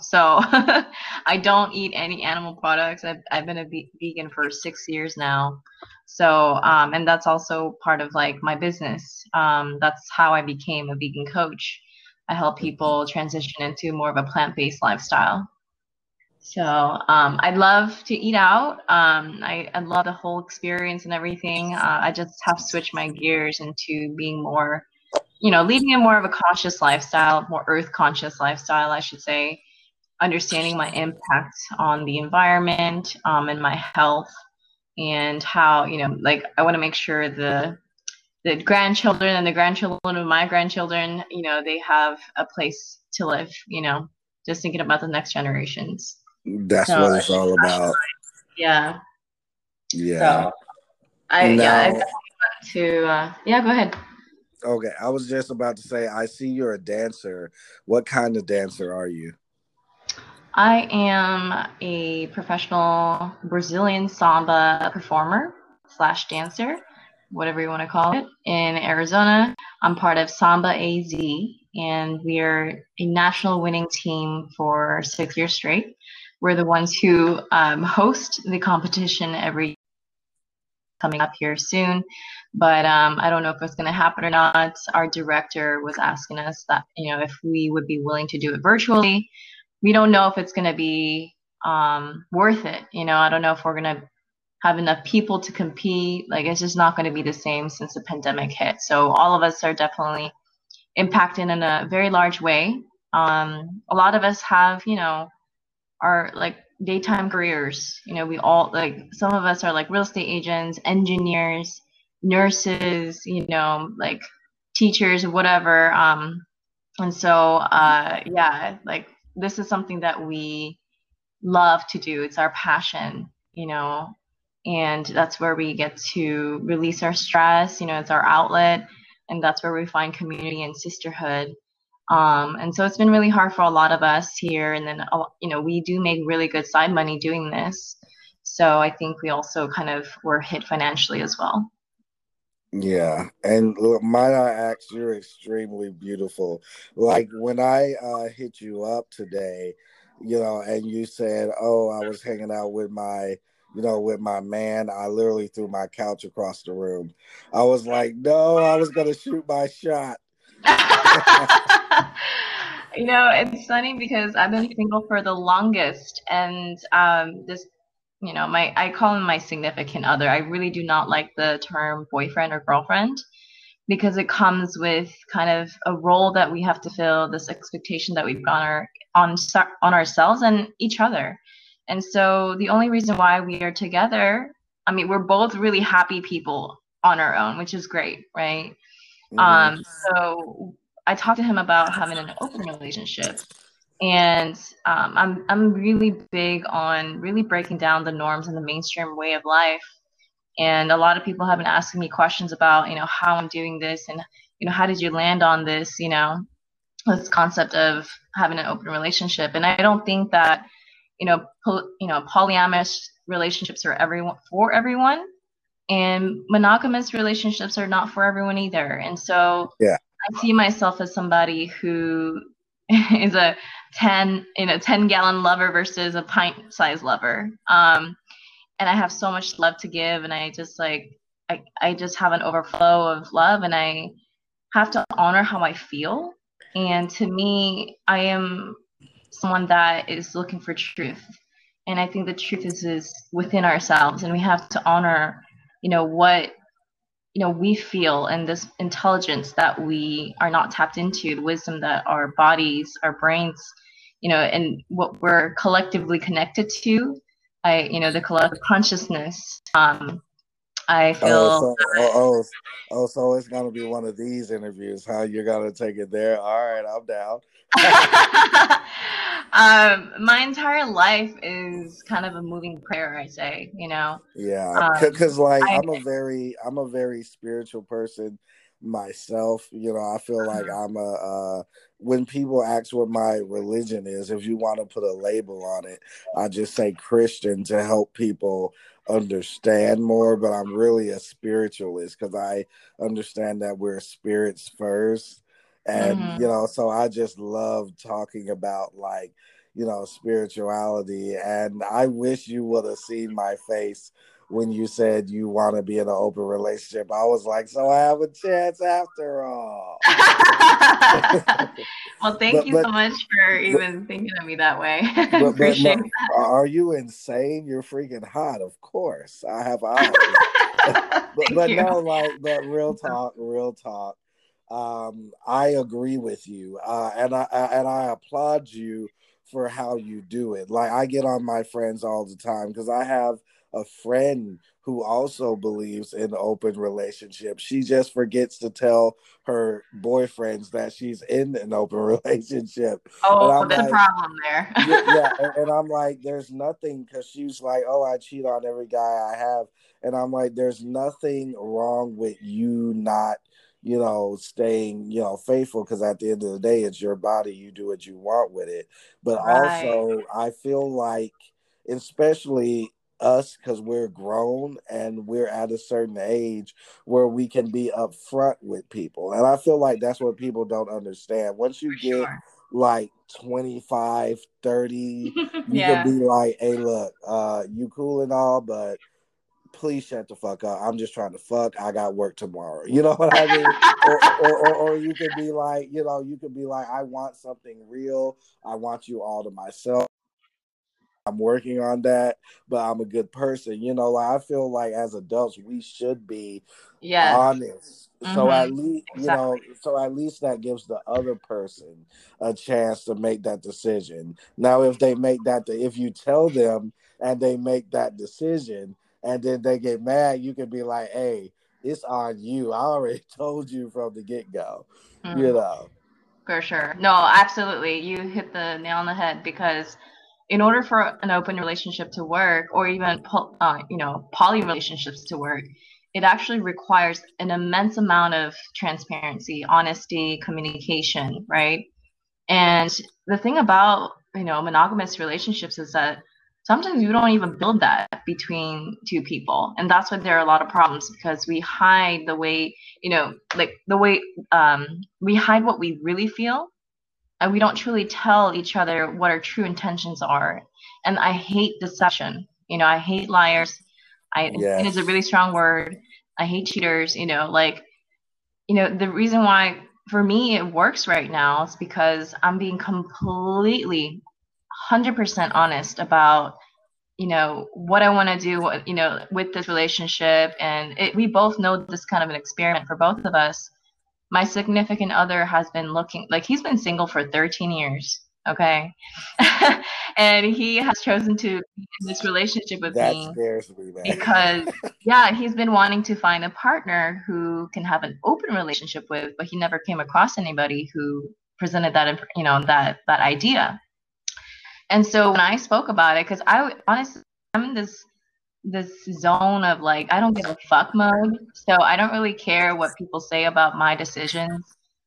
So I don't eat any animal products. I've, I've been a vegan for six years now. So, um, and that's also part of like my business. Um, that's how I became a vegan coach. I help people transition into more of a plant based lifestyle. So um, I love to eat out. Um, I, I love the whole experience and everything. Uh, I just have switched my gears into being more, you know, leading a more of a conscious lifestyle, more earth conscious lifestyle, I should say. Understanding my impact on the environment um, and my health, and how you know, like I want to make sure the the grandchildren and the grandchildren of my grandchildren, you know, they have a place to live. You know, just thinking about the next generations. That's so, what it's all about. Yeah. Yeah. So, I now, yeah, I to uh, yeah, go ahead. Okay, I was just about to say I see you're a dancer. What kind of dancer are you? I am a professional Brazilian samba performer slash dancer, whatever you want to call it, in Arizona. I'm part of Samba AZ, and we are a national winning team for six years straight. We're the ones who um, host the competition every coming up here soon. But um, I don't know if it's going to happen or not. Our director was asking us that, you know, if we would be willing to do it virtually. We don't know if it's going to be um, worth it. You know, I don't know if we're going to have enough people to compete. Like, it's just not going to be the same since the pandemic hit. So, all of us are definitely impacted in a very large way. Um, a lot of us have, you know, are like daytime careers. You know, we all like some of us are like real estate agents, engineers, nurses, you know, like teachers, whatever. Um, and so, uh, yeah, like this is something that we love to do. It's our passion, you know, and that's where we get to release our stress. You know, it's our outlet, and that's where we find community and sisterhood. Um, and so it's been really hard for a lot of us here. And then, you know, we do make really good side money doing this. So I think we also kind of were hit financially as well. Yeah, and might I ask, you're extremely beautiful. Like when I uh, hit you up today, you know, and you said, "Oh, I was hanging out with my, you know, with my man." I literally threw my couch across the room. I was like, "No, I was gonna shoot my shot." you know, it's funny because I've been single for the longest, and um, this, you know, my I call him my significant other. I really do not like the term boyfriend or girlfriend because it comes with kind of a role that we have to fill, this expectation that we've got our, on on ourselves and each other. And so the only reason why we are together, I mean, we're both really happy people on our own, which is great, right? Mm-hmm. Um, so I talked to him about having an open relationship. And um, I'm I'm really big on really breaking down the norms and the mainstream way of life. And a lot of people have been asking me questions about, you know, how I'm doing this and, you know, how did you land on this, you know, this concept of having an open relationship. And I don't think that, you know, po- you know, polyamorous relationships are everyone for everyone and monogamous relationships are not for everyone either and so yeah i see myself as somebody who is a 10 in a 10 gallon lover versus a pint size lover. Um and i have so much love to give and i just like I, I just have an overflow of love and i have to honor how i feel. And to me i am someone that is looking for truth. And i think the truth is is within ourselves and we have to honor you know what you know we feel and this intelligence that we are not tapped into the wisdom that our bodies our brains you know and what we're collectively connected to i you know the collective consciousness um i feel oh so, oh, oh, oh so it's gonna be one of these interviews how you're gonna take it there all right i'm down um, my entire life is kind of a moving prayer. I say, you know. Yeah, because um, like I, I'm a very, I'm a very spiritual person myself. You know, I feel like uh-huh. I'm a. Uh, when people ask what my religion is, if you want to put a label on it, I just say Christian to help people understand more. But I'm really a spiritualist because I understand that we're spirits first and mm-hmm. you know so i just love talking about like you know, spirituality. And I wish you would have seen my face when you said you want to be in an open relationship. I was like, so I have a chance after all. well, thank but, you but, so much for even but, thinking of me that way. Appreciate no, that. Are you insane? You're freaking hot. Of course, I have eyes. but, but no, like, but real talk, real talk. Um, I agree with you, uh, and I, I and I applaud you for how you do it. Like I get on my friends all the time because I have a friend who also believes in open relationships. She just forgets to tell her boyfriends that she's in an open relationship. Oh, there's like, a problem there. yeah, yeah, and, and I'm like, there's nothing because she's like, oh, I cheat on every guy I have, and I'm like, there's nothing wrong with you not you know, staying, you know, faithful because at the end of the day, it's your body. You do what you want with it. But right. also, I feel like, especially us, because we're grown and we're at a certain age where we can be upfront with people. And I feel like that's what people don't understand. Once you get sure. like 25, 30, you yeah. can be like, hey, look, uh, you cool and all, but please shut the fuck up. I'm just trying to fuck. I got work tomorrow. You know what I mean? or, or, or, or, you could be like, you know, you could be like, I want something real. I want you all to myself. I'm working on that, but I'm a good person. You know, like I feel like as adults we should be yeah honest. Mm-hmm. So at least exactly. you know, so at least that gives the other person a chance to make that decision. Now, if they make that, if you tell them and they make that decision, and then they get mad, you can be like, "Hey, it's on you. I already told you from the get go." Mm. You know. For sure. No, absolutely. You hit the nail on the head because in order for an open relationship to work, or even uh, you know poly relationships to work, it actually requires an immense amount of transparency, honesty, communication, right? And the thing about you know monogamous relationships is that sometimes you don't even build that between two people and that's why there are a lot of problems because we hide the way you know like the way um, we hide what we really feel Uh, we don't truly tell each other what our true intentions are. And i hate deception. You know i hate liars. I yes. it is a really strong word. I hate cheaters you know like you know the reason why for me it works right now is because i'm being completely 100% honest about you know what i want to do what you know with this relationship. And it, we both know this kind of an experiment for both of us my significant other has been looking like he's been single for 13 years okay? And he has chosen to be in this relationship with that me, me because yeah he's been wanting to find a partner who can have an open relationship with but he never came across anybody who presented that you know that that idea. And so when I spoke about it, because I honestly, I'm in this this zone of like I don't give a fuck mode. So I don't really care what people say about my decisions.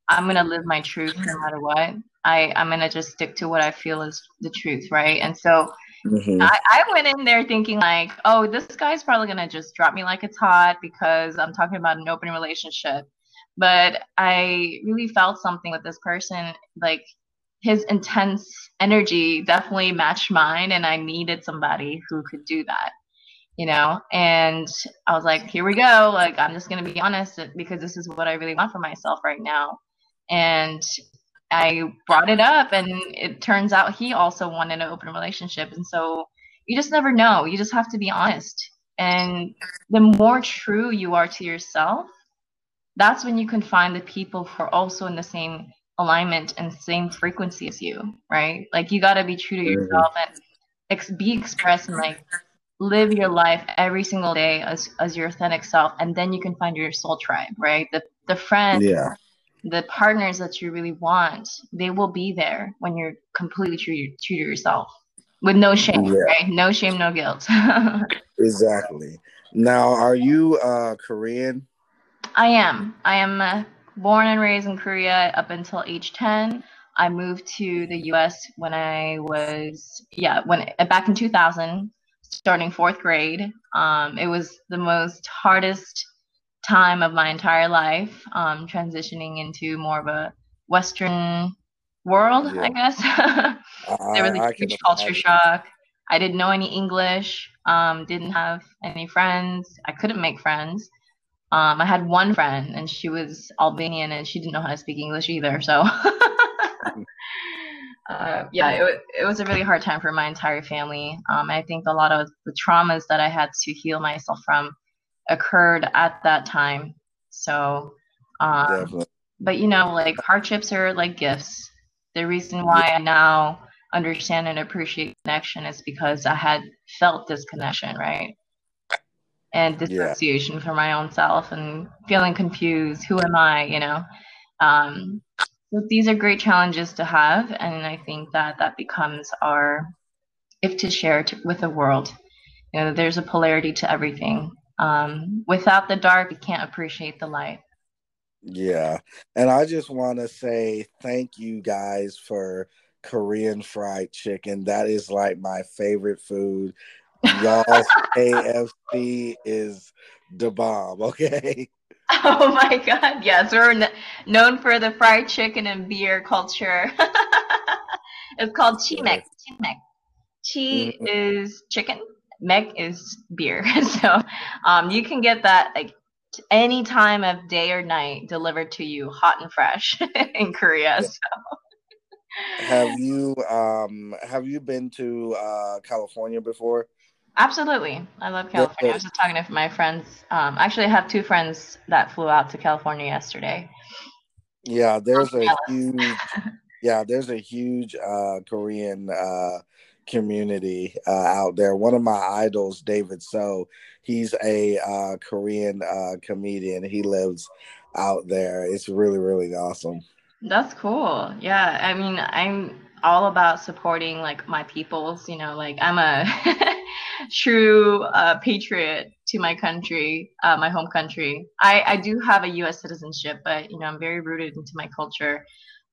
I'm gonna live my truth no matter what. I I'm gonna just stick to what I feel is the truth, right? And so mm-hmm. I, I went in there thinking like, oh, this guy's probably gonna just drop me like it's hot because I'm talking about an open relationship. But I really felt something with this person, like his intense energy definitely matched mine and i needed somebody who could do that you know? And i was like here we go. Like i'm just going to be honest because this is what i really want for myself right now. And i brought it up and it turns out he also wanted an open relationship. And so you just never know. You just have to be honest. And the more true you are to yourself that's when you can find the people who are also in the same alignment and same frequency as you, right? Like you got to be true to yourself and ex- be expressed and like live your life every single day as as your authentic self, and then you can find your soul tribe, right? The the friends, yeah. the partners that you really want, they will be there when you're completely true true to yourself, with no shame, yeah. right? No shame, no guilt. exactly. Now, are you uh Korean? I am. I am. Uh, born and raised in Korea up until age 10. I moved to the US when I was, yeah, when back in 2000, starting fourth grade. Um, it was the most hardest time of my entire life, um, transitioning into more of a Western world, yeah. I guess. there was a I huge culture imagine. shock. I didn't know any English, um, didn't have any friends. I couldn't make friends. Um, I had one friend, and she was Albanian, and she didn't know how to speak English either. So, uh, yeah, it, it was a really hard time for my entire family. Um, I think a lot of the traumas that I had to heal myself from occurred at that time. So, um, but you know, like hardships are like gifts. The reason why I now understand and appreciate connection is because I had felt this connection, right? And dissociation yeah. for my own self and feeling confused. Who am I? You know. Um, these are great challenges to have, and I think that that becomes our if to share to, with the world. You know, there's a polarity to everything. Um, without the dark, you can't appreciate the light. Yeah. And I just want to say thank you guys for Korean fried chicken. That is like my favorite food. Y'all's KFC is the bomb, okay? Oh my god. Yes, we're n- known for the fried chicken and beer culture. it's called chimek. Chimek. Chi mm-hmm. is chicken. Mek is beer. so um, you can get that like any time of day or night delivered to you hot and fresh in Korea. So. Have you um have you been to uh California before? Absolutely. I love California. I was just talking to my friends. Um actually I have two friends that flew out to California yesterday. Yeah, there's a huge yeah, there's a huge uh Korean uh community uh, out there. One of my idols, David So, he's a uh, Korean uh, comedian. He lives out there. It's really, really awesome. That's cool. Yeah, I mean, I'm all about supporting like my peoples. You know, like I'm a true uh, patriot to my country, uh, my home country. I I do have a U.S. citizenship, but you know, I'm very rooted into my culture.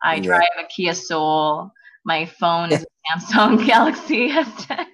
I yeah. drive a Kia Soul. My phone is a Samsung Galaxy S10.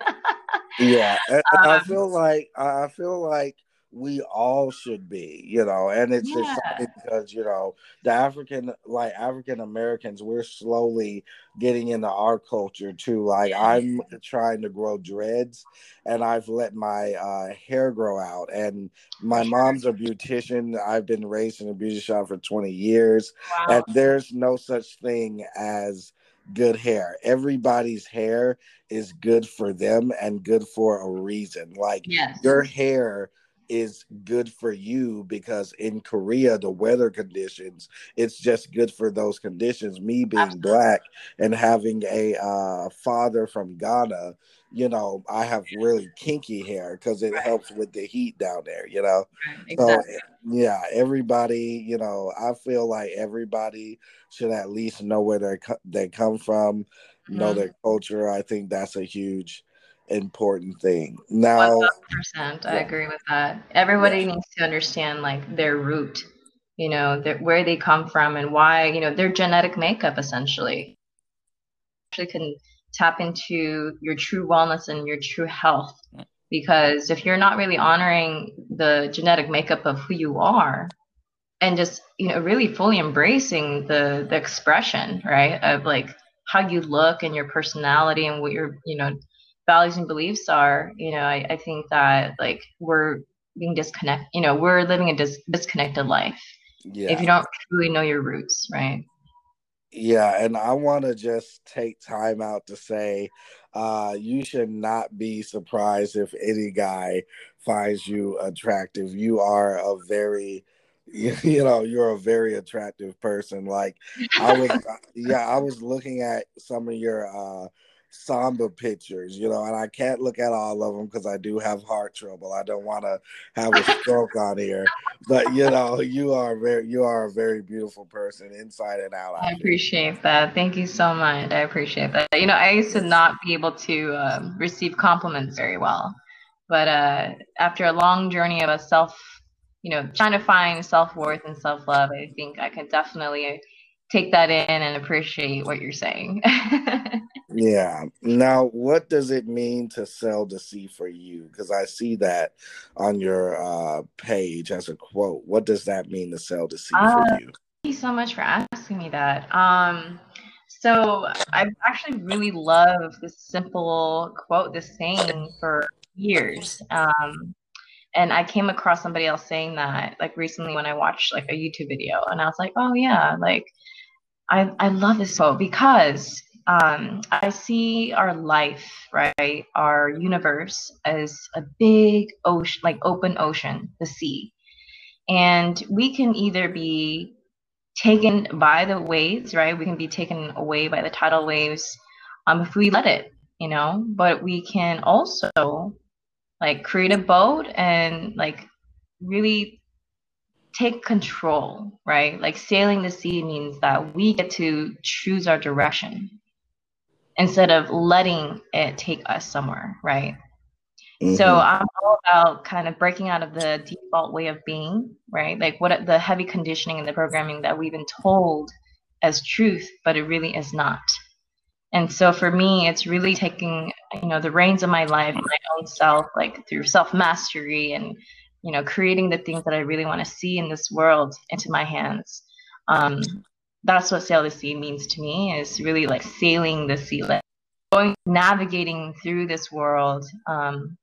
yeah, um, I feel like I feel like we all should be, you know, and it's yeah. exciting because you know the African, like African Americans, we're slowly getting into our culture too. Like I'm trying to grow dreads, and I've let my uh, hair grow out. And my mom's a beautician. I've been raised in a beauty shop for 20 years, wow. and there's no such thing as good hair. Everybody's hair is good for them and good for a reason. Like yes. your hair is good for you because in Korea the weather conditions it's just good for those conditions me being Absolutely. black and having a uh, father from Ghana you know I have really kinky hair because it right. helps with the heat down there you know exactly. so yeah everybody you know I feel like everybody should at least know where they they come from mm-hmm. know their culture I think that's a huge important thing. Now, 100%, I agree with that. Everybody yeah. needs to understand like their root, you know, their, where they come from and why, you know, their genetic makeup essentially. Actually, can tap into your true wellness and your true health. Because if you're not really honoring the genetic makeup of who you are, and just you know really fully embracing the the expression right of like how you look and your personality and what you're you know values and beliefs are, you know, I, I think that like we're being disconnected, you know, we're living a dis- disconnected life. Yeah. If you don't truly know your roots, right? Yeah, and I want to just take time out to say uh, you should not be surprised if any guy finds you attractive. You are a very you, you know you're a very attractive person like i was yeah i was looking at some of your uh samba pictures, you know, and I can't look at all of them because I do have heart trouble. I don't want to have a stroke on here, but you know, you are very, you are a very beautiful person inside and out. I appreciate that. Thank you so much. I appreciate that. You know, I used to not be able to um, receive compliments very well, but uh, after a long journey of a self, you know, trying to find self worth and self love, I think I can definitely take that in and appreciate what you're saying. yeah. Now, what does it mean to sell the sea for you? Because I see that on your uh, page as a quote. What does that mean to sell the sea uh, for you? Thank you so much for asking me that. Um, So I've actually really loved this simple quote, this saying for years. Um, and I came across somebody else saying that like recently when I watched like a YouTube video, and I was like, oh yeah, like I I love this quote because um, I see our life, right, our universe as a big ocean, like open ocean, the sea, and we can either be taken by the waves, right? We can be taken away by the tidal waves um, if we let it, you know. But we can also like create a boat and like really take control, right? Like sailing the sea means that we get to choose our direction instead of letting it take us somewhere, right? Mm-hmm. So I'm all about kind of breaking out of the default way of being, right? Like what the heavy conditioning and the programming that we've been told as truth, but it really is not. And so for me, it's really taking, you know, the reins of my life, my own self, like through self mastery and, you know, creating the things that I really want to see in this world into my hands. Um, that's what sail the sea means to me is really like sailing the sea, like going, navigating through this world, um,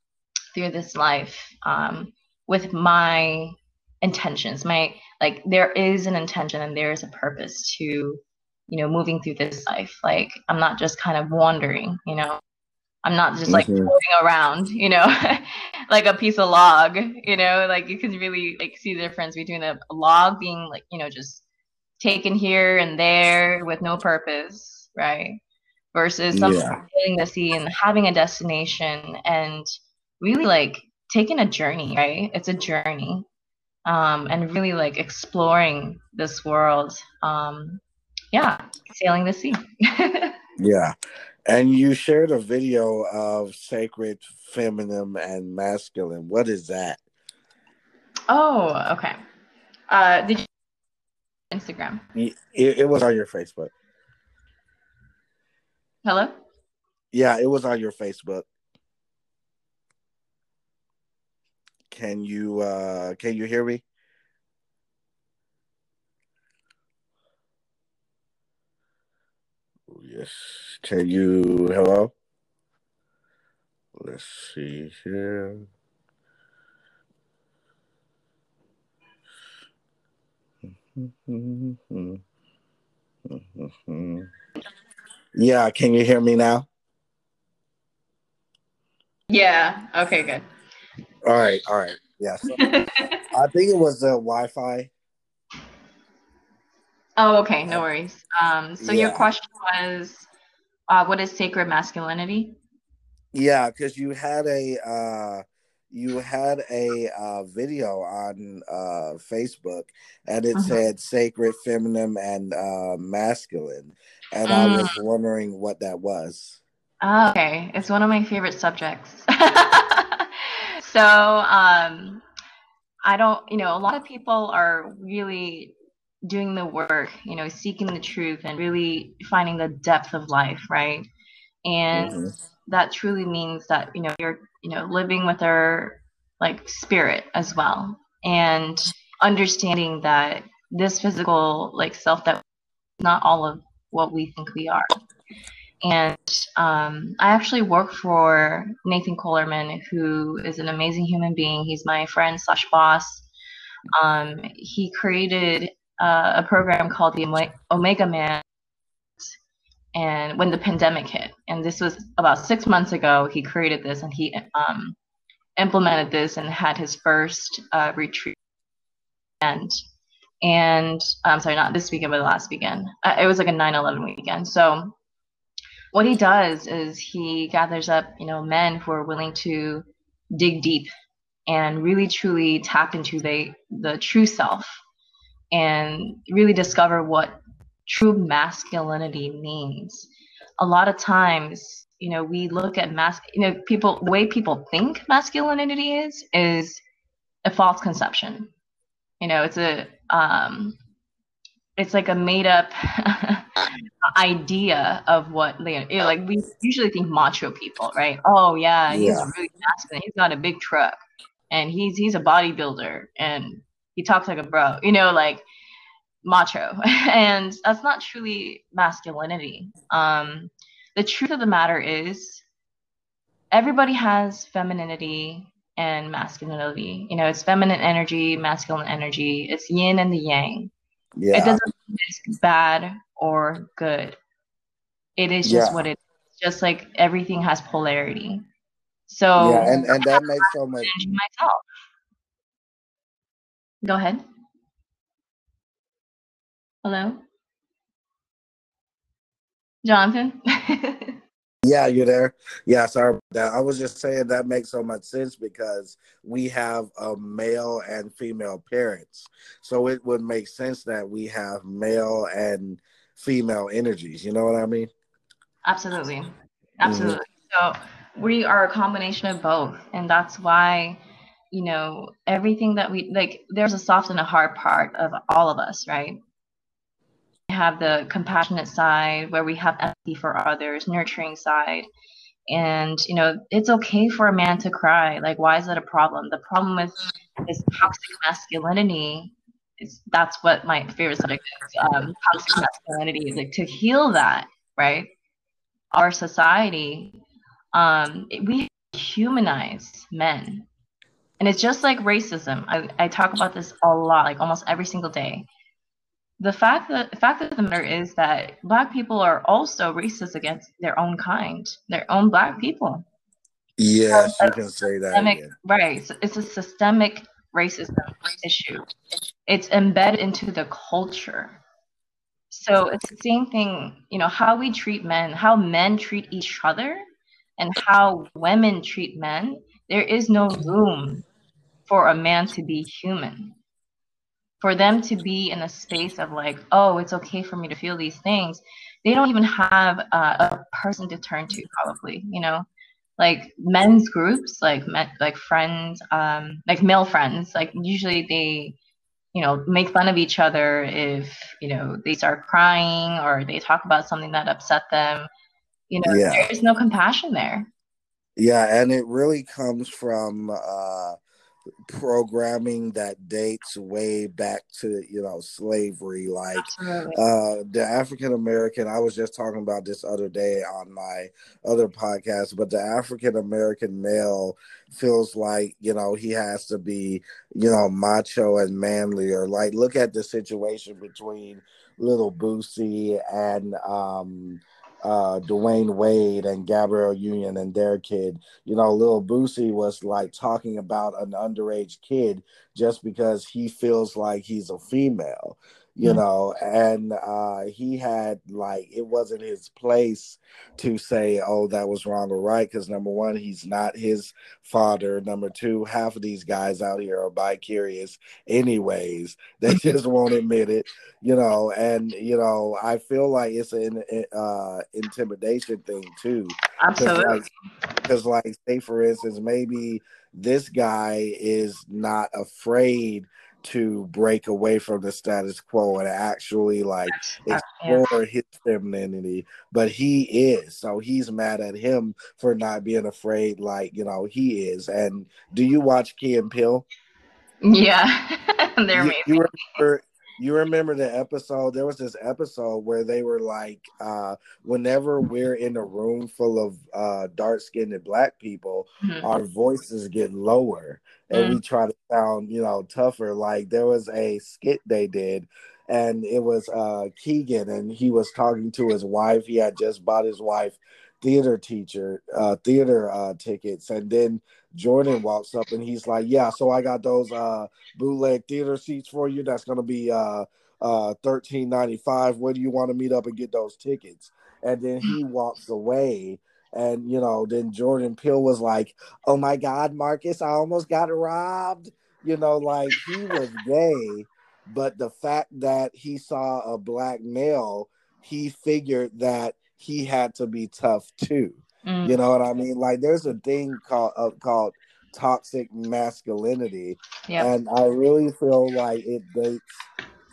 through this life um, with my intentions my like there is an intention and there is a purpose to you know moving through this life. Like i'm not just kind of wandering you know? I'm not just like mm-hmm. floating around you know? Like a piece of log you know? Like you can really like see the difference between a, a log being like you know just taken here and there with no purpose right versus something yeah. the sea and having a destination and really like taking a journey, right? It's a journey. Um, and really like exploring this world. Um, yeah, sailing the sea. yeah. And you shared a video of sacred feminine and masculine. What is that? Oh, okay. Uh, did you Instagram? It, it was on your Facebook. Hello? Yeah, it was on your Facebook. Can you uh can you hear me? Yes. Can you hello? Let's see here. Yeah, can you hear me now? Yeah. Okay, good. All right, all right. Yes. I think it was the Wi-Fi. Oh, okay. No worries. Um, so yeah. your question was, uh, what is sacred masculinity? Yeah, because you had a uh, you had a uh, video on uh, Facebook, and it uh-huh. said sacred feminine and uh, masculine, and I was mm. wondering what that was. Oh, okay, it's one of my favorite subjects. so um, I don't, you know, a lot of people are really doing the work, you know, seeking the truth and really finding the depth of life, right? And mm-hmm. That truly means that, you know, you're, you know, living with our like spirit as well and understanding that this physical like self that not all of what we think we are and um, I actually work for Nathan Kohlerman, who is an amazing human being. He's my friend slash boss. Um, he created uh, a program called the Omega Man. And when the pandemic hit, and this was about six months ago, he created this and he um, implemented this and had his first uh, retreat. And and I'm sorry, not this weekend, but last weekend. Uh, it was like a 9/11 weekend. So what he does is he gathers up, you know, men who are willing to dig deep and really truly tap into the the true self and really discover what true masculinity means. A lot of times, you know, we look at mas you know, people the way people think masculinity is is a false conception. You know, it's a um it's like a made up idea of what you know, like we usually think macho people, right? Oh yeah, he's yeah. really masculine. He's got a big truck, and he's he's a bodybuilder, and he talks like a bro. You know, like macho, and that's not truly masculinity. Um, the truth of the matter is, everybody has femininity and masculinity. You know, it's feminine energy, masculine energy. It's yin and the yang. Yeah. It doesn't mean it's bad or good. It is just yeah. what it is. Just like everything has polarity. So yeah, and, and that makes so much myself. Go ahead. Hello? Jonathan? yeah, you're there. Yeah, sorry that. I was just saying that makes so much sense because we have a male and female parents. So it would make sense that we have male and female energies. You know what I mean? Absolutely. Absolutely. Mm-hmm. So we are a combination of both. And that's why you know everything that we like there's a soft and a hard part of all of us right have the compassionate side where we have empathy for others, nurturing side. And, you know, it's okay for a man to cry. Like, why is that a problem? The problem with this toxic masculinity is that's what my favorite subject is um, toxic masculinity is like to heal that, right? Our society, um, we humanize men. And it's just like racism. I, I talk about this a lot, like almost every single day the fact that the fact of the matter is that black people are also racist against their own kind, their own black people. Yes, you can say that. Right. So it's a systemic racism issue. It's embedded into the culture. So it's the same thing, you know, how we treat men, how men treat each other, and how women treat men. There is no room for a man to be human for them to be in a space of like, oh, it's okay for me to feel these things, they don't even have uh, a person to turn to, probably, you know, like men's groups, like men, like friends, um, like male friends, like usually they, you know, make fun of each other if you know they start crying or they talk about something that upset them. You know, yeah. there's no compassion there. Yeah, and it really comes from uh programming that dates way back to you know slavery like uh the african american i was just talking about this other day on my other podcast but the african american male feels like you know he has to be you know macho and manly or like look at the situation between Lil Boosie and um uh, Dwyane Wade and Gabrielle Union and their kid. You know, Lil Boosie was like talking about an underage kid just because he feels like he's a female you mm-hmm. know and uh he had like it wasn't his place to say oh that was wrong or right because number one he's not his father. Number two half of these guys out here are bi-curious anyways. They just won't admit it you know and you know i feel like it's an uh intimidation thing too. Absolutely. because like, like say for instance maybe this guy is not afraid to break away from the status quo and actually like explore yeah. his femininity. But he is. So he's mad at him for not being afraid like you know he is. And do you watch key and Peele? Yeah. They're you, you remember you remember the episode there was this episode where they were like uh whenever we're in a room full of uh dark skinned black people mm-hmm. our voices get lower and mm-hmm. we try to sound you know tougher like there was a skit they did and it was uh keegan and he was talking to his wife he had just bought his wife theater teacher uh theater uh tickets and then jordan walks up and he's like yeah so i got those uh bootleg theater seats for you that's gonna be uh uh 13.95 where do you want to meet up and get those tickets? And then he walks away and you know then jordan peele was like oh my god marcus i almost got robbed. You know like he was gay but the fact that he saw a black male he figured that he had to be tough too. Mm. You know what I mean? Like there's a thing called uh, called toxic masculinity, yep. and I really feel like it dates.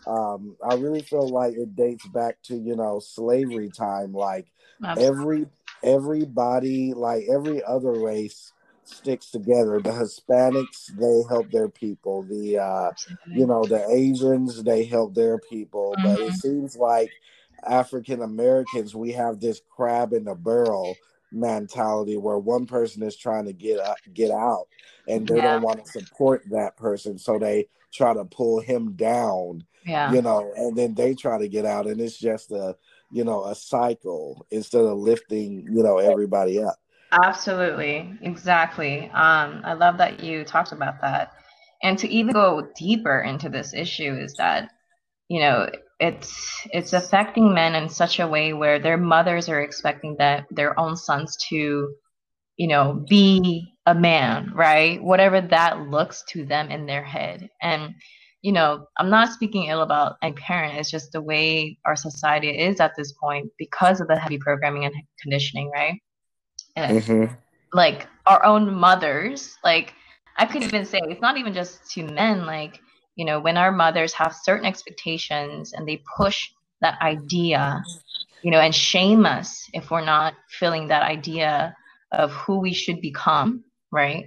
Um, I really feel like it dates back to you know slavery time. Like Absolutely. every everybody, like every other race, sticks together. The Hispanics, they help their people. The uh, you know, the Asians, they help their people. Mm-hmm. But it mm-hmm. seems like African Americans, we have this crab in the barrel mentality where one person is trying to get uh, get out and they yeah. don't want to support that person so they try to pull him down yeah. you know and then they try to get out and it's just a you know a cycle instead of lifting you know everybody up. Absolutely. Exactly. Um i love that you talked about that. And to even go deeper into this issue is that you know it's it's affecting men in such a way where their mothers are expecting that their own sons to you know be a man right whatever that looks to them in their head and you know, I'm not speaking ill about any parent. It's just the way our society is at this point because of the heavy programming and conditioning, right? And mm-hmm. like our own mothers, like I could even say it's not even just to men, like, you know, when our mothers have certain expectations and they push that idea, you know, and shame us if we're not filling that idea of who we should become, right?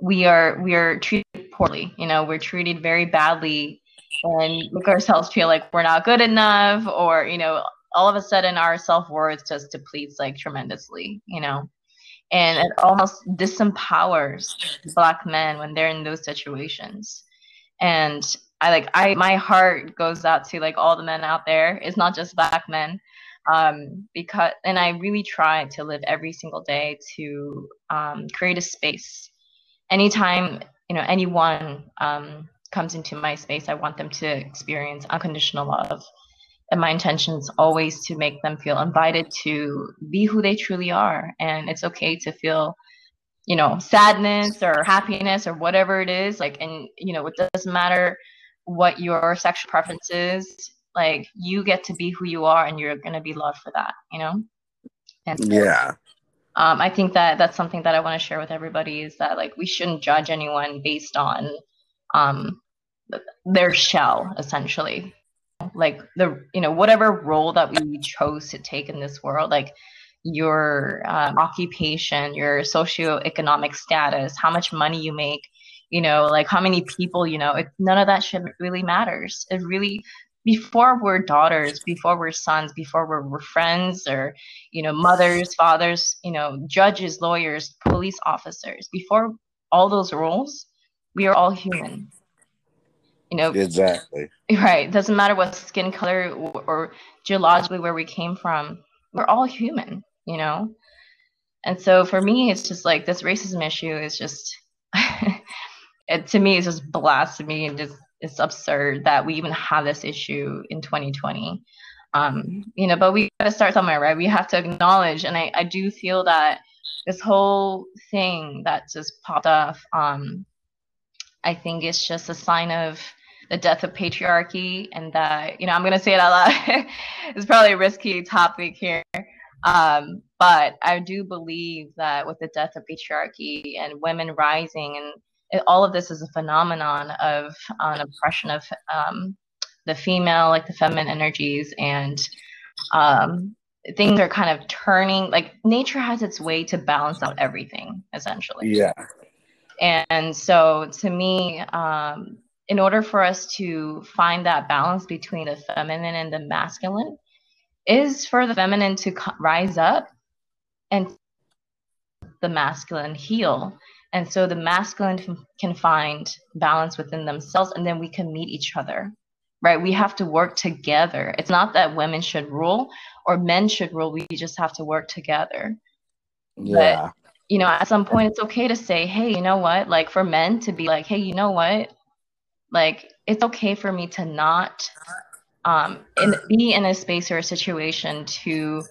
we are we are treated poorly. You know, we're treated very badly and make ourselves feel like we're not good enough or, you know, all of a sudden our self-worth just depletes like tremendously, you know. And it almost disempowers black men when they're in those situations. And I like I my heart goes out to like all the men out there. It's not just black men um, because and I really try to live every single day to um, create a space anytime you know anyone um, comes into my space, I want them to experience unconditional love. And my intention is always to make them feel invited to be who they truly are. And it's okay to feel, you know, sadness or happiness or whatever it is. Like, and, you know, it doesn't matter what your sexual preference is. Like, you get to be who you are and you're going to be loved for that, you know? And so, yeah um, I think that that's something that I want to share with everybody is that like we shouldn't judge anyone based on um, their shell, essentially. Like the you know whatever role that we chose to take in this world, like your um, occupation, your socioeconomic status, how much money you make, you know, like how many people you know. It, none of that shit really matters. It really before we're daughters, before we're sons, before we're, we're friends or, you know, mothers, fathers, you know, judges, lawyers, police officers, before all those roles, we are all human. You know, exactly. Right. It doesn't matter what skin color or, or geologically where we came from. We're all human, you know? And so for me, it's just like this racism issue is just, it, to me, it's just blasphemy and just it's absurd that we even have this issue in 2020 um, you know but we got to start somewhere right? We have to acknowledge and I, I do feel that this whole thing that just popped off um, i think it's just a sign of the death of patriarchy and that you know i'm to say it out loud. It's probably a risky topic here um, but i do believe that with the death of patriarchy and women rising and it, all of this is a phenomenon of an oppression of um, the female, like the feminine energies, and um, things are kind of turning. Like nature has its way to balance out everything, essentially. Yeah. And so, to me, um, in order for us to find that balance between the feminine and the masculine, is for the feminine to rise up and the masculine heal and so the masculine can find balance within themselves and then we can meet each other, right? We have to work together. It's not that women should rule or men should rule. We just have to work together. Yeah. But, you know, at some point, it's okay to say, hey, you know what? Like for men to be like, hey, you know what? Like it's okay for me to not um, in, be in a space or a situation to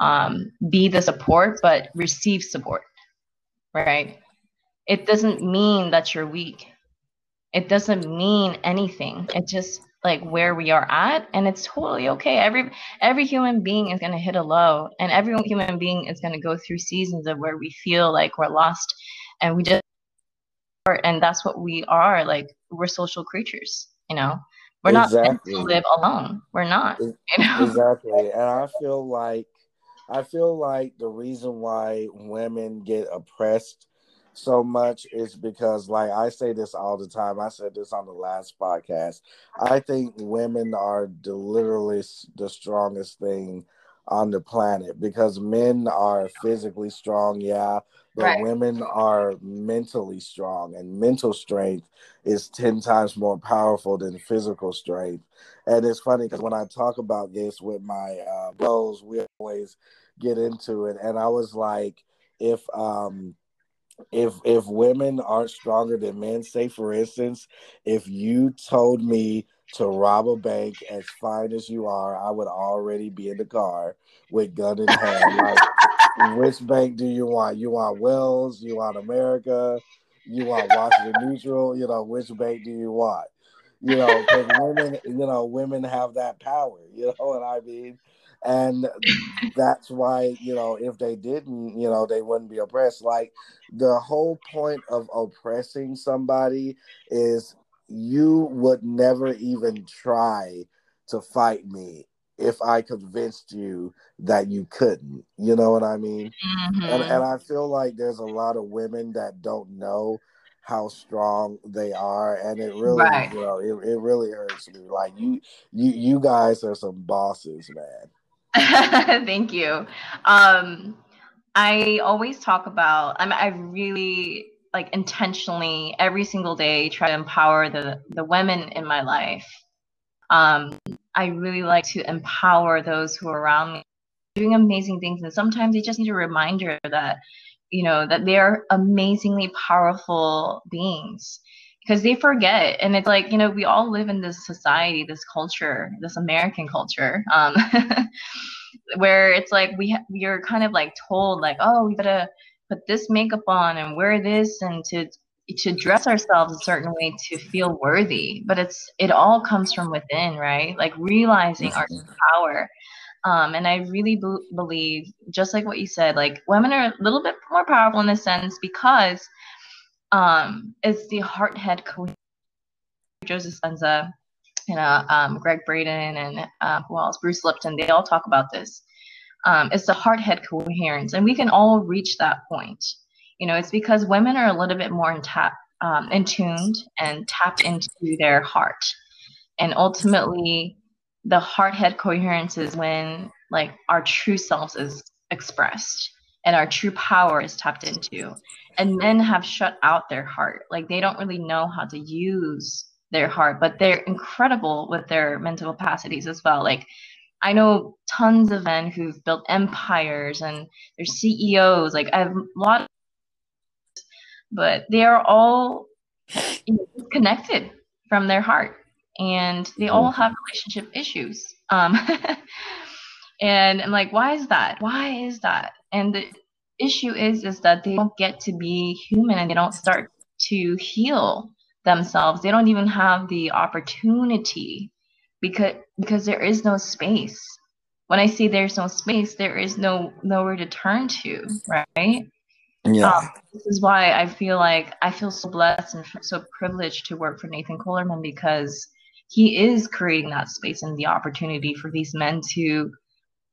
um, be the support, but receive support, right? it doesn't mean that you're weak. It doesn't mean anything. It just like where we are at and it's totally okay. Every every human being is going to hit a low and every human being is going to go through seasons of where we feel like we're lost and we just and that's what we are like we're social creatures, you know. We're exactly. not meant to live alone. We're not. You know? Exactly. And I feel like I feel like the reason why women get oppressed so much is because like I say this all the time. I said this on the last podcast. I think women are the, literally the strongest thing on the planet because men are physically strong, yeah, but right. women are mentally strong and mental strength is 10 times more powerful than physical strength. And it's funny because when I talk about this with my uh, bros, we always get into it. And I was like, if um if if women aren't stronger than men, say for instance, if you told me to rob a bank as fine as you are, I would already be in the car with gun in hand. like, which bank do you want? You want Wells? You want America? You want Washington Mutual? You know, which bank do you want? You know, because women, you know, women have that power. You know what I mean? and that's why you know if they didn't you know they wouldn't be oppressed like the whole point of oppressing somebody is you would never even try to fight me if i convinced you that you couldn't you know what i mean mm-hmm. and, and i feel like there's a lot of women that don't know how strong they are and it really right. you know it, it really hurts me like you you you guys are some bosses man Thank you. Um, I always talk about. I mean, I really like intentionally every single day try to empower the the women in my life. Um, I really like to empower those who are around me, doing amazing things, and sometimes they just need a reminder that you know that they are amazingly powerful beings because they forget. And it's like you know we all live in this society this culture this american culture um, where it's like we ha- we're kind of like told like oh we gotta put this makeup on and wear this and to to dress ourselves a certain way to feel worthy but it's it all comes from within right like realizing our mm-hmm. power um, and i really be- believe just like what you said like women are a little bit more powerful in a sense because um, it's the heart head coherence. Joe Dispenza, you know, um, Gregg Braden, and uh, who else? Bruce Lipton. They all talk about this. Um, it's the heart head coherence, and we can all reach that point. You know, it's because women are a little bit more in tap, um, in tuned and tapped into their heart, and ultimately, the heart head coherence is when like our true selves is expressed and our true power is tapped into. And men have shut out their heart. Like they don't really know how to use their heart but they're incredible with their mental capacities as well. Like i know tons of men who've built empires and they're ceos like i have a lot but they are all you know, connected from their heart and they all mm-hmm. have relationship issues um and i'm like why is that why is that and the issue is is that they don't get to be human and they don't start to heal themselves. They don't even have the opportunity because because there is no space. When I say there's no space, there is no nowhere to turn to, right? Yeah. Um, this is why I feel like I feel so blessed and so privileged to work for Nathan Kohlerman because he is creating that space and the opportunity for these men to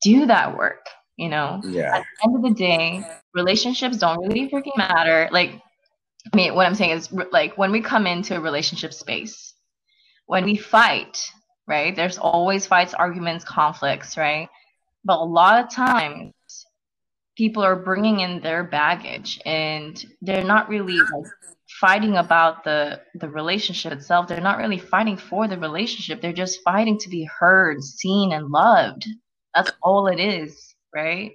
do that work you know? Yeah. At the end of the day relationships don't really freaking matter. Like i mean what i'm saying is like when we come into a relationship space when we fight right there's always fights arguments conflicts right? But a lot of times people are bringing in their baggage and they're not really like fighting about the the relationship itself they're not really fighting for the relationship they're just fighting to be heard seen and loved that's all it is right?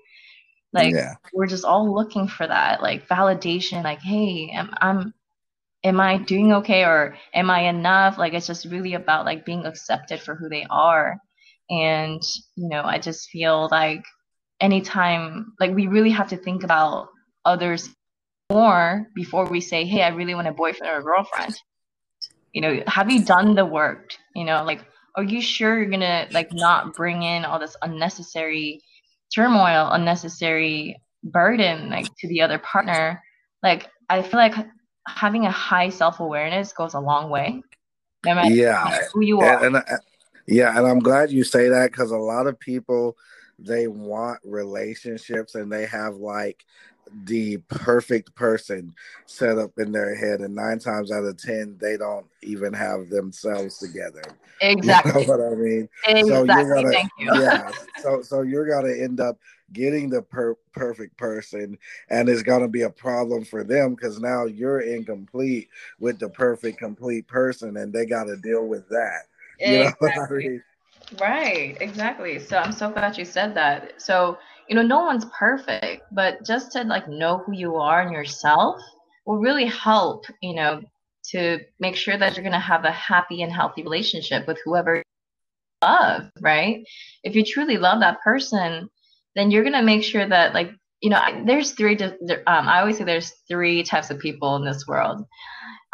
Like yeah. we're just all looking for that, like validation, like, hey, am I'm am I doing okay or am I enough? Like it's just really about like being accepted for who they are. And, you know, I just feel like anytime like we really have to think about others more before we say, Hey, I really want a boyfriend or a girlfriend. You know, have you done the work? You know, like are you sure you're gonna like not bring in all this unnecessary turmoil, unnecessary burden like to the other partner. Like I feel like having a high self awareness goes a long way. No yeah, who you are. And, and I, yeah, and I'm glad you say that because a lot of people they want relationships and they have like the perfect person set up in their head, and nine times out of ten, they don't even have themselves together. Exactly. You know what I mean? Exactly. So you're gonna, Thank you. yeah. So so you're gonna end up getting the per- perfect person, and it's gonna be a problem for them because now you're incomplete with the perfect complete person, and they got to deal with that. You exactly. know what I mean? Right, exactly. So I'm so glad you said that. So, you know, no one's perfect, but just to like know who you are and yourself will really help, you know, to make sure that you're going to have a happy and healthy relationship with whoever you love, right? If you truly love that person, then you're going to make sure that like, you know, there's three um I always say there's three types of people in this world.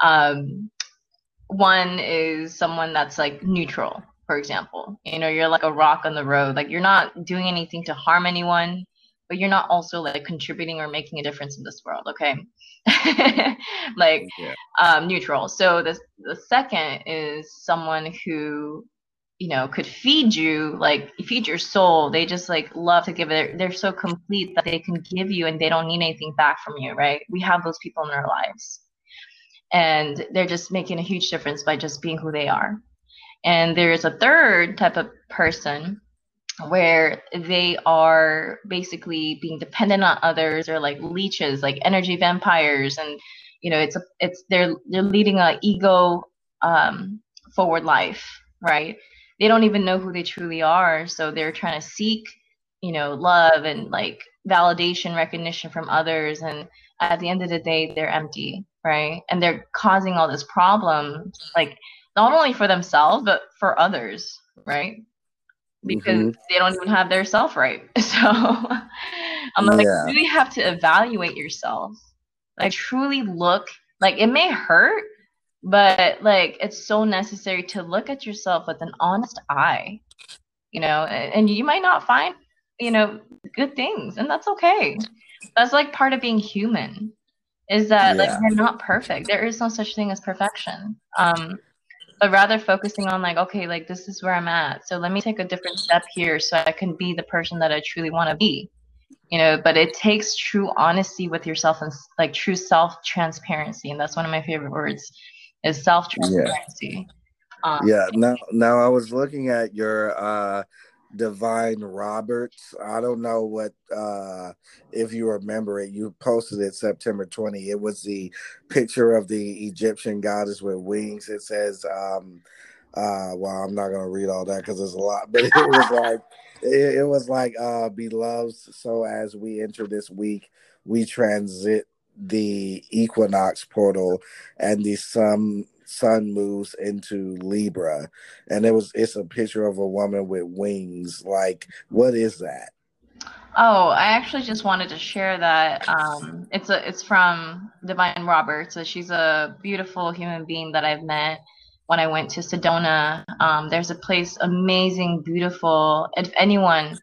Um one is someone that's like neutral for example. You know, you're like a rock on the road. Like you're not doing anything to harm anyone, but you're not also like contributing or making a difference in this world. Okay. like yeah. um, neutral. So the the second is someone who you know could feed you like feed your soul they just like love to give it they're so complete that they can give you and they don't need anything back from you right we have those people in our lives and they're just making a huge difference by just being who they are and there's a third type of person where they are basically being dependent on others or like leeches, like energy vampires, and you know, it's a, it's they're they're leading a ego um, forward life, right? They don't even know who they truly are, so they're trying to seek, you know, love and like validation, recognition from others, and at the end of the day, they're empty, right? And they're causing all this problem, like not only for themselves but for others, right? Because mm-hmm. they don't even have their self right. So I'm like, yeah. you really have to evaluate yourself. Like truly look. Like it may hurt, but like it's so necessary to look at yourself with an honest eye. You know, and you might not find, you know, good things, and that's okay. That's like part of being human is that yeah. like we're not perfect. There is no such thing as perfection. Um, but rather focusing on like okay like this is where i'm at so let me take a different step here so i can be the person that i truly want to be you know but it takes true honesty with yourself and like true self transparency and that's one of my favorite words is self transparency yeah. Um, yeah now now i was looking at your uh Divine Roberts. I don't know what uh if you remember it. You posted it September 20. It was the picture of the Egyptian goddess with wings. It says um uh well I'm not gonna read all that because there's a lot, but it was like it, it was like uh beloved. So as we enter this week, we transit the equinox portal and the sun sun moves into Libra, and it was it's a picture of a woman with wings. Like, what is that? Oh, I actually just wanted to share that. Um, it's a it's from Divine Roberts. So she's a beautiful human being that I've met when I went to Sedona. Um, there's a place, amazing, beautiful. If anyone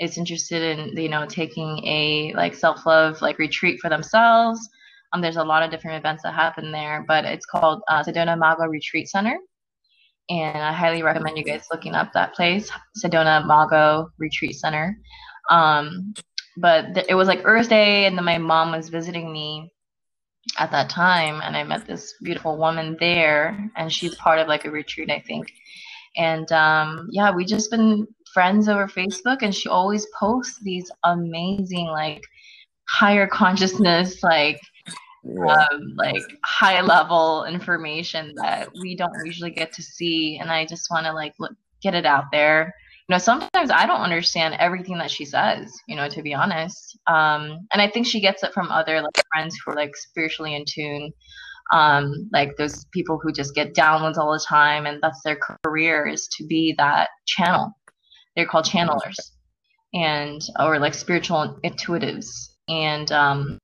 is interested in you know taking a like self love like retreat for themselves um, there's a lot of different events that happen there, but it's called uh, Sedona Mago Retreat Center. And I highly recommend you guys looking up that place, Sedona Mago Retreat Center. Um, but th- it was like Earth Day, and then my mom was visiting me at that time, and I met this beautiful woman there, and she's part of like a retreat, I think. And um, yeah, we just been friends over Facebook, and she always posts these amazing like higher consciousness like yeah. um, like high level information that we don't usually get to see and i just want to like look, get it out there. You know sometimes i don't understand everything that she says you know to be honest. Um, and i think she gets it from other like friends who are like spiritually in tune um, like those people who just get downloads all the time and that's their career is to be that channel. They're called channelers and or like spiritual intuitives. And um,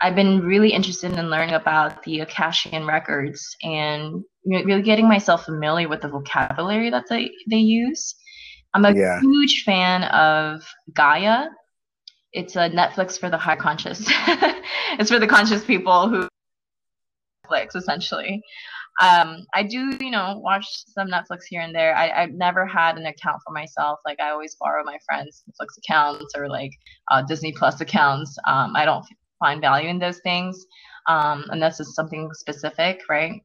I've been really interested in learning about the Akashic records and really getting myself familiar with the vocabulary that they, they use. I'm a yeah. huge fan of Gaia. It's a Netflix for the high conscious. it's for the conscious people who Netflix essentially. Um, I do, you know, watch some Netflix here and there. I, I've never had an account for myself. Like I always borrow my friends' Netflix accounts or like uh, Disney Plus accounts. Um, I don't find value in those things, um, unless it's something specific, right?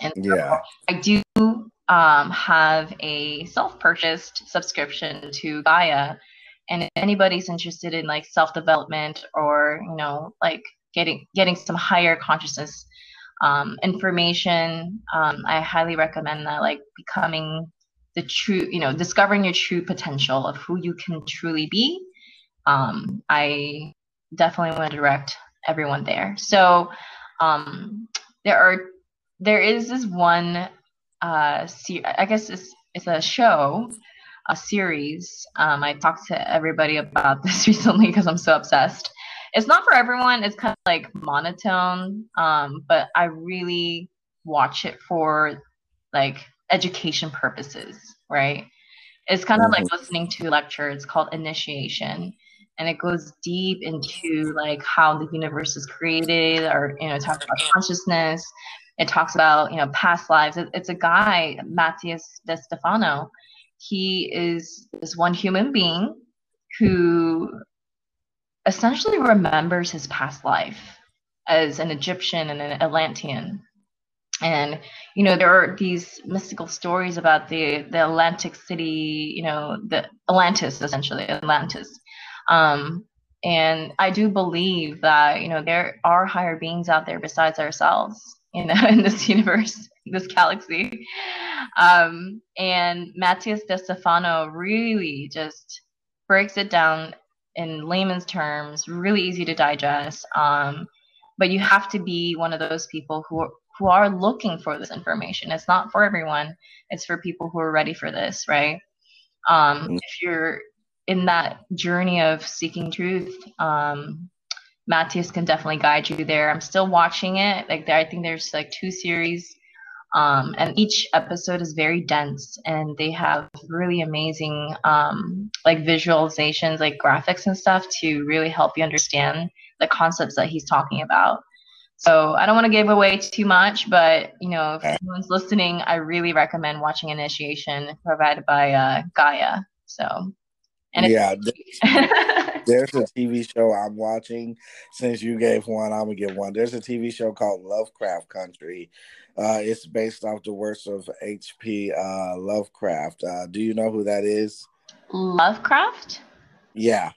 And yeah, I do um, have a self-purchased subscription to Gaia, and if anybody's interested in like self-development or you know like getting getting some higher consciousness um, information, um, I highly recommend that like becoming the true, you know, discovering your true potential of who you can truly be. Um, I definitely want to direct everyone there. So um, there are there is this one uh, se- I guess it's it's a show, a series. Um, I talked to everybody about this recently because I'm so obsessed. It's not for everyone. It's kind of like monotone, um, but I really watch it for like education purposes, right? It's kind of mm-hmm. like listening to a lecture. It's called initiation. And it goes deep into like how the universe is created, or you know, it talks about consciousness. It talks about you know past lives. It, it's a guy, Matías De Stefano. He is this one human being who essentially remembers his past life as an Egyptian and an Atlantean and you know there are these mystical stories about the the atlantic city you know the atlantis essentially atlantis um, and i do believe that you know there are higher beings out there besides ourselves you know in this universe this galaxy um, and matías de stefano really just breaks it down in layman's terms really easy to digest um, but you have to be one of those people who who are looking for this information. It's not for everyone. It's for people who are ready for this, right? Um, mm-hmm. If you're in that journey of seeking truth, um, Matías can definitely guide you there. I'm still watching it. Like I think there's like two series, um, and each episode is very dense, and they have really amazing um, like visualizations, like graphics and stuff to really help you understand the concepts that he's talking about. So I don't want to give away too much, but you know, if anyone's listening, I really recommend watching Initiation provided by uh, Gaia. So, and yeah, there's a TV show I'm watching. Since you gave one, I'm gonna give one. There's a TV show called Lovecraft Country. Uh, it's based off the works of H.P. Uh, Lovecraft. Uh, do you know who that is? Lovecraft. Yeah.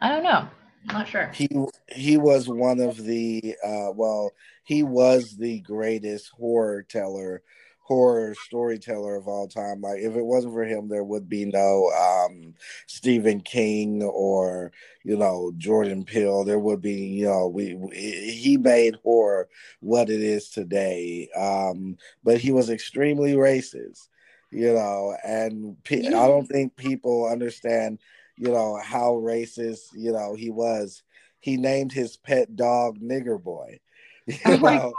I don't know. I'm not sure. He he was one of the uh, well, he was the greatest horror teller, horror storyteller of all time. Like if it wasn't for him, there would be no um, Stephen King or you know Jordan Peele. There would be you know we, we he made horror what it is today. Um, but he was extremely racist, you know, and pe- I don't think people understand you know how racist you know he was. He named his pet dog Nigger Boy. Oh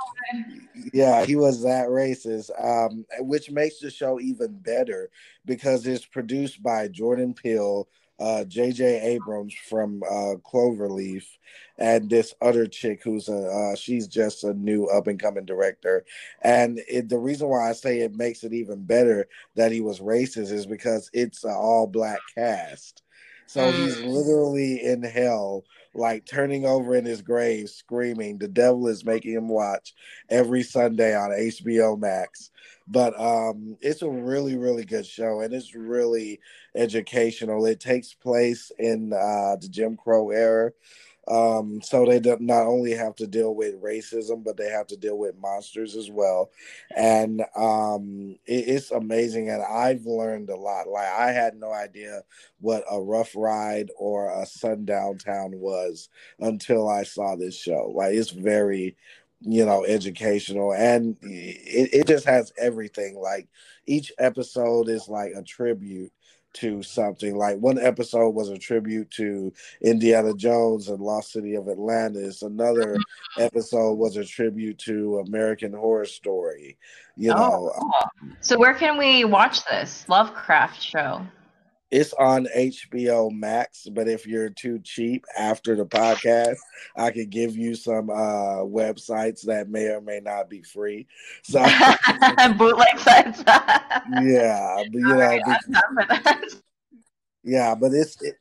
yeah, he was that racist, um, which makes the show even better because it's produced by Jordan Peele, uh, J.J. Abrams from uh, Cloverfield, and this other chick who's a uh, she's just a new up and coming director. And it, the reason why I say it makes it even better that he was racist is because it's an all black cast. So mm. he's literally in hell, like turning over in his grave, screaming. The devil is making him watch every Sunday on HBO Max. But um, it's a really, really good show, and it's really educational. It takes place in uh, the Jim Crow era. Um, so they not only have to deal with racism, but they have to deal with monsters as well. And um, it, it's amazing. And I've learned a lot. Like, I had no idea what a rough ride or a sundown town was until I saw this show. Like, it's very, you know, educational and it, it just has everything. Like, each episode is like a tribute to something. Like one episode was a tribute to Indiana Jones and Lost City of Atlantis. Another mm-hmm. episode was a tribute to American Horror Story. You oh, know. Cool. So where can we watch this Lovecraft show? It's on HBO Max, but if you're too cheap after the podcast, I could give you some uh, websites that may or may not be free. So bootleg sites. yeah, but, you know, right, yeah, but it's it,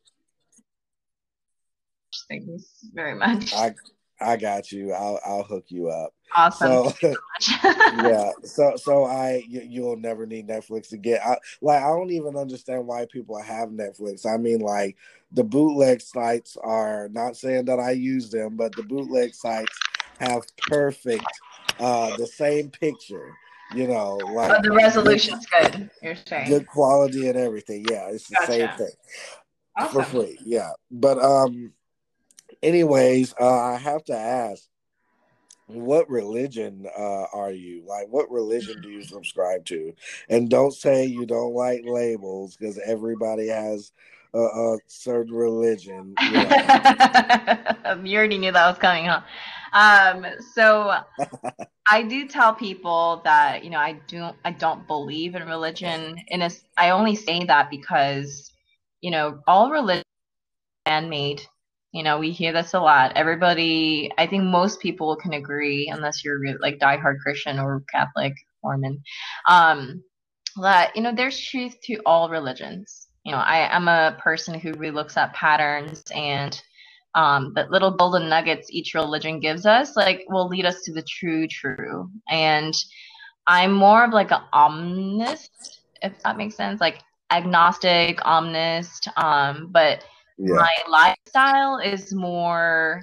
things very much. I I got you. I'll I'll hook you up. Awesome. So, yeah. So so I you, will never need Netflix again. I, like I don't even understand why people have Netflix. I mean, like the bootleg sites are not saying that I use them, but the bootleg sites have perfect uh the same picture. You know, like but the resolution's good. You're saying good quality and everything. Yeah, it's the gotcha. same thing awesome. for free. Yeah, but um anyways, uh, I have to ask, what religion uh, are you? Like, what religion do you subscribe to? And don't say you don't like labels because everybody has a, a certain religion. You, know. you, already knew that was coming, huh? Um, so I do tell people that you know I don't I don't believe in religion. In a, I only say that because you know all religion man made you know, we hear this a lot. Everybody, I think most people can agree, unless you're like diehard Christian or Catholic, Mormon, um, that you know there's truth to all religions. You know, I am a person who really looks at patterns and um, that little golden nuggets each religion gives us, like, will lead us to the true, true. And I'm more of like an omnist, if that makes sense, like agnostic, omnist, um, but yeah. my lifestyle is more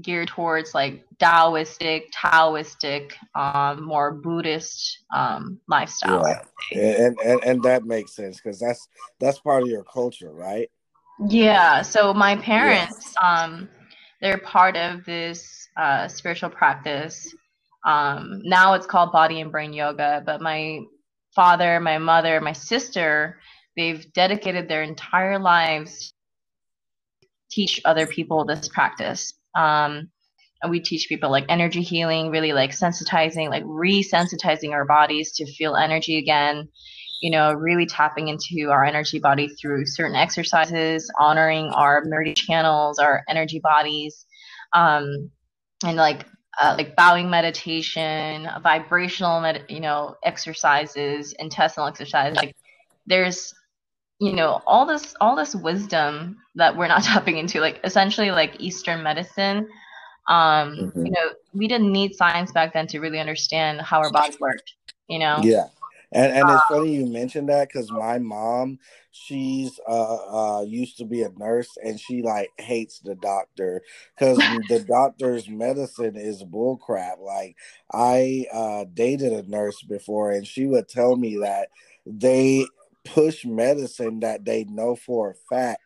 geared towards like Taoistic, Taoistic, um, more Buddhist um, lifestyle. Yeah. And, and and that makes sense because that's that's part of your culture, right? Yeah. So my parents, yeah. um, they're part of this uh, spiritual practice. Um, now it's called body and brain yoga, but my father, my mother, my sister, they've dedicated their entire lives teach other people this practice. Um, and we teach people like energy healing, really like sensitizing, like resensitizing our bodies to feel energy again. You know, really tapping into our energy body through certain exercises, honoring our meridian channels, our energy bodies, um, and like uh, like bowing meditation, vibrational, med- you know, exercises, intestinal exercise. Like there's you know all this all this wisdom that we're not tapping into like essentially like eastern medicine um mm-hmm. you know we didn't need science back then to really understand how our bodies worked you know? Yeah. And and it's funny you mentioned that because my mom she's uh uh used to be a nurse and she like hates the doctor because the doctor's medicine is bullcrap. Like i uh dated a nurse before and she would tell me that they push medicine that they know for a fact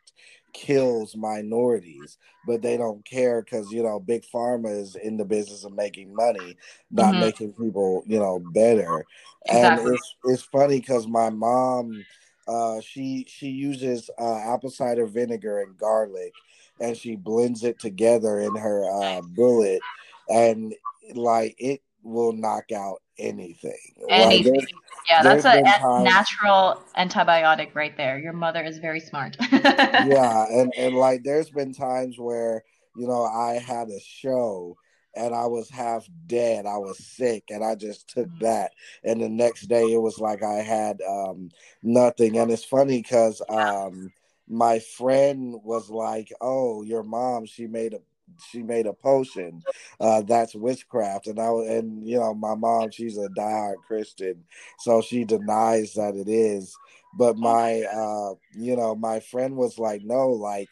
kills minorities, but they don't care because you know big pharma is in the business of making money, not mm-hmm. making people you know better. Exactly. And it's it's funny because my mom, uh, she she uses uh, apple cider vinegar and garlic, and she blends it together in her uh, bullet, and like it will knock out anything. Anything. Like, yeah, that's a times, natural antibiotic right there. Your mother is very smart. yeah, and and like there's been times where you know I had a show and I was half dead. I was sick, and I just took mm-hmm. that. And the next day, it was like I had um, nothing. And it's funny because um, my friend was like, "Oh, your mom, she made a she made a potion uh, that's witchcraft and i and you know my mom she's a diehard christian so she denies that it is but my uh you know my friend was like no like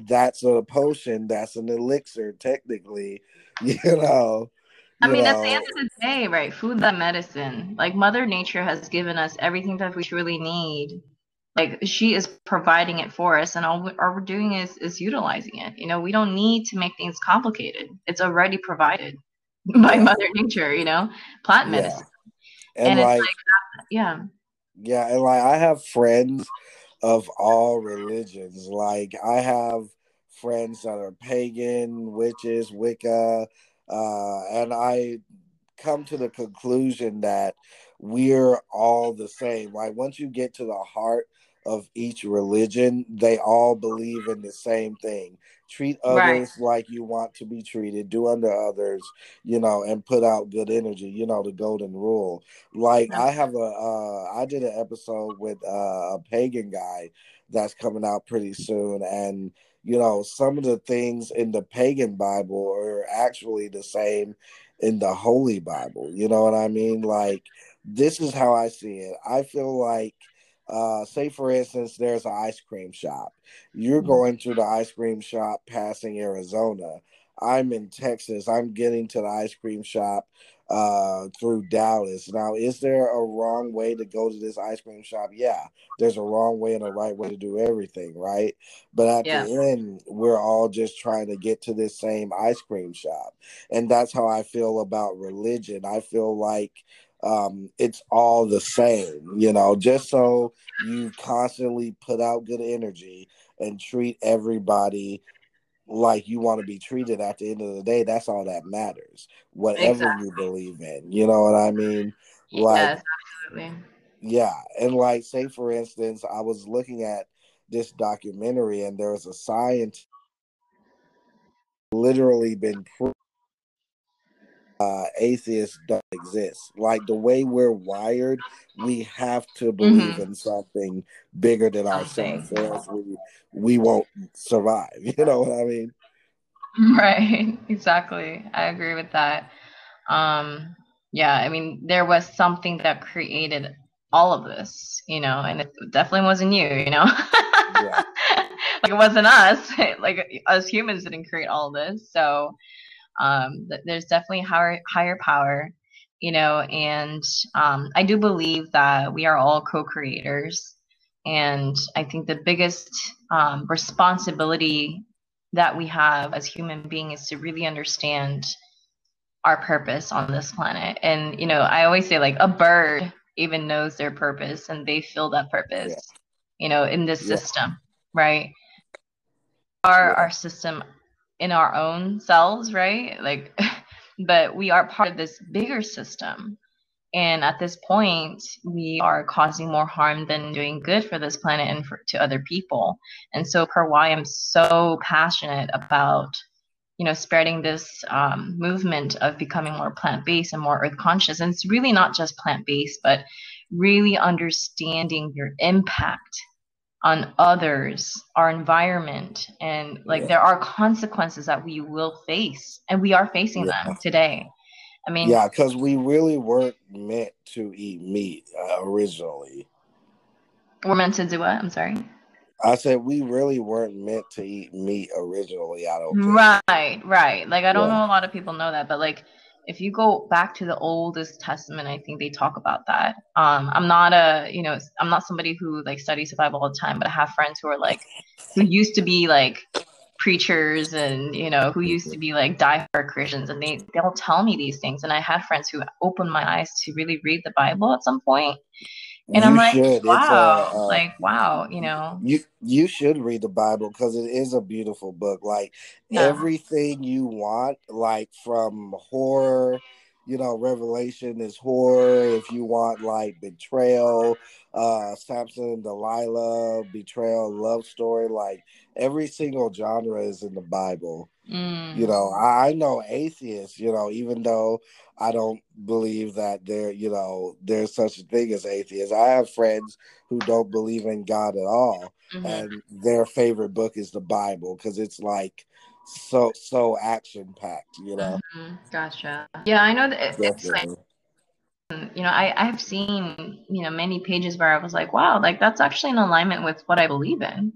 that's a potion that's an elixir technically you know I mean, at the end of the day, right? Food that medicine. Like Mother Nature has given us everything that we truly need like she is providing it for us and all, we, all we're doing is is utilizing it. You know we don't need to make things complicated. It's already provided by mother nature you know plant medicine. Yeah. and, and like, like, yeah. Yeah and like i have friends of all religions. Like i have friends that are pagan witches wicca uh, and i come to the conclusion that we're all the same like once you get to the heart of each religion, they all believe in the same thing. Treat others right. like you want to be treated, do unto others, you know, and put out good energy, you know, the golden rule. Like yeah. I have a, uh, I did an episode with uh, a pagan guy that's coming out pretty soon. And, you know, some of the things in the pagan Bible are actually the same in the Holy Bible. You know what I mean? Like, this is how I see it. I feel like, uh, say for instance, there's an ice cream shop. You're mm-hmm. going to the ice cream shop passing Arizona. I'm in Texas. I'm getting to the ice cream shop uh, through Dallas. Now, is there a wrong way to go to this ice cream shop? Yeah, there's a wrong way and a right way to do everything, right? But at yeah. the end, we're all just trying to get to this same ice cream shop. And that's how I feel about religion. I feel like um, it's all the same, you know, just so you constantly put out good energy and treat everybody like you want to be treated at the end of the day that's all that matters whatever exactly. you believe in you know what i mean like yes, yeah and like say for instance i was looking at this documentary and there was a scientist literally been proved uh, atheists don't exist. Like the way we're wired, we have to believe mm-hmm. in something bigger than ourselves, or else we we won't survive. You know what I mean? Right. Exactly. I agree with that. Um, yeah. I mean, there was something that created all of this, you know, and it definitely wasn't you, you know. yeah. like it wasn't us. like us humans didn't create all this, so um, there's definitely higher higher power you know and um, i do believe that we are all co-creators and i think the biggest um, responsibility that we have as human beings is to really understand our purpose on this planet and you know i always say like a bird even knows their purpose and they feel that purpose yeah. you know in this yeah. system right our yeah. our system in our own selves, right? Like, but we are part of this bigger system. And at this point, we are causing more harm than doing good for this planet and for, to other people. And so, per why I'm so passionate about, you know, spreading this um, movement of becoming more plant-based and more earth conscious. And it's really not just plant-based, but really understanding your impact on others, our environment, and like yeah. there are consequences that we will face, and we are facing yeah. them today. I mean, yeah, because we really weren't meant to eat meat uh, originally. We're meant to do what? I'm sorry. I said we really weren't meant to eat meat originally. I don't. Think. Right, right. Like I don't yeah. know a lot of people know that, but like if you go back to the oldest testament i think they talk about that. Um, i'm not a you know i'm not somebody who like studies the bible all the time but i have friends who are like who used to be like preachers and you know who used to be like diehard christians and they they'll tell me these things and i had friends who opened my eyes to really read the bible at some point and you I'm like, should. wow, a, uh, like wow, you know. You you should read the Bible because it is a beautiful book. Like yeah. everything you want, like from horror, you know, Revelation is horror. If you want like betrayal, uh Samson and Delilah, betrayal, love story, like every single genre is in the Bible. Mm. You know, I, know atheists, you know, even though I don't believe that there, you know, there's such a thing as atheists. I have friends who don't believe in God at all, mm-hmm. and their favorite book is the Bible because it's like so so action packed, you know. Mm-hmm. Gotcha. Yeah, I know that it's like you know, I, I have seen, you know, many pages where I was like, wow, like that's actually in alignment with what I believe in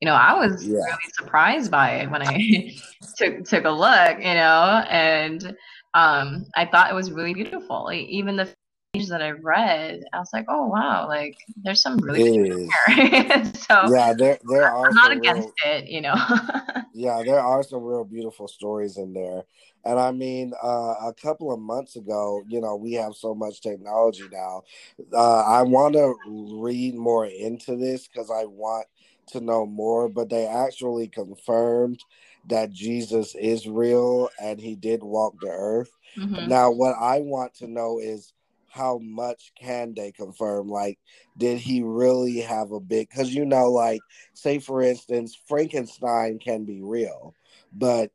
you know, I was yeah. really surprised by it when I took took a look, you know, and um, I thought it was really beautiful. Like, even the pages that I read, I was like, oh wow, like there's some really good here. so yeah, there there are. I'm not against real, it, you know. yeah, there are some real beautiful stories in there. And I mean, uh, a couple of months ago, you know, we have so much technology now. Uh, I want to read more into this because I want to know more, but they actually confirmed that Jesus is real and he did walk the earth. Mm-hmm. Now, what I want to know is how much can they confirm? Like, did he really have a big? Because you know, like, say for instance, Frankenstein can be real, but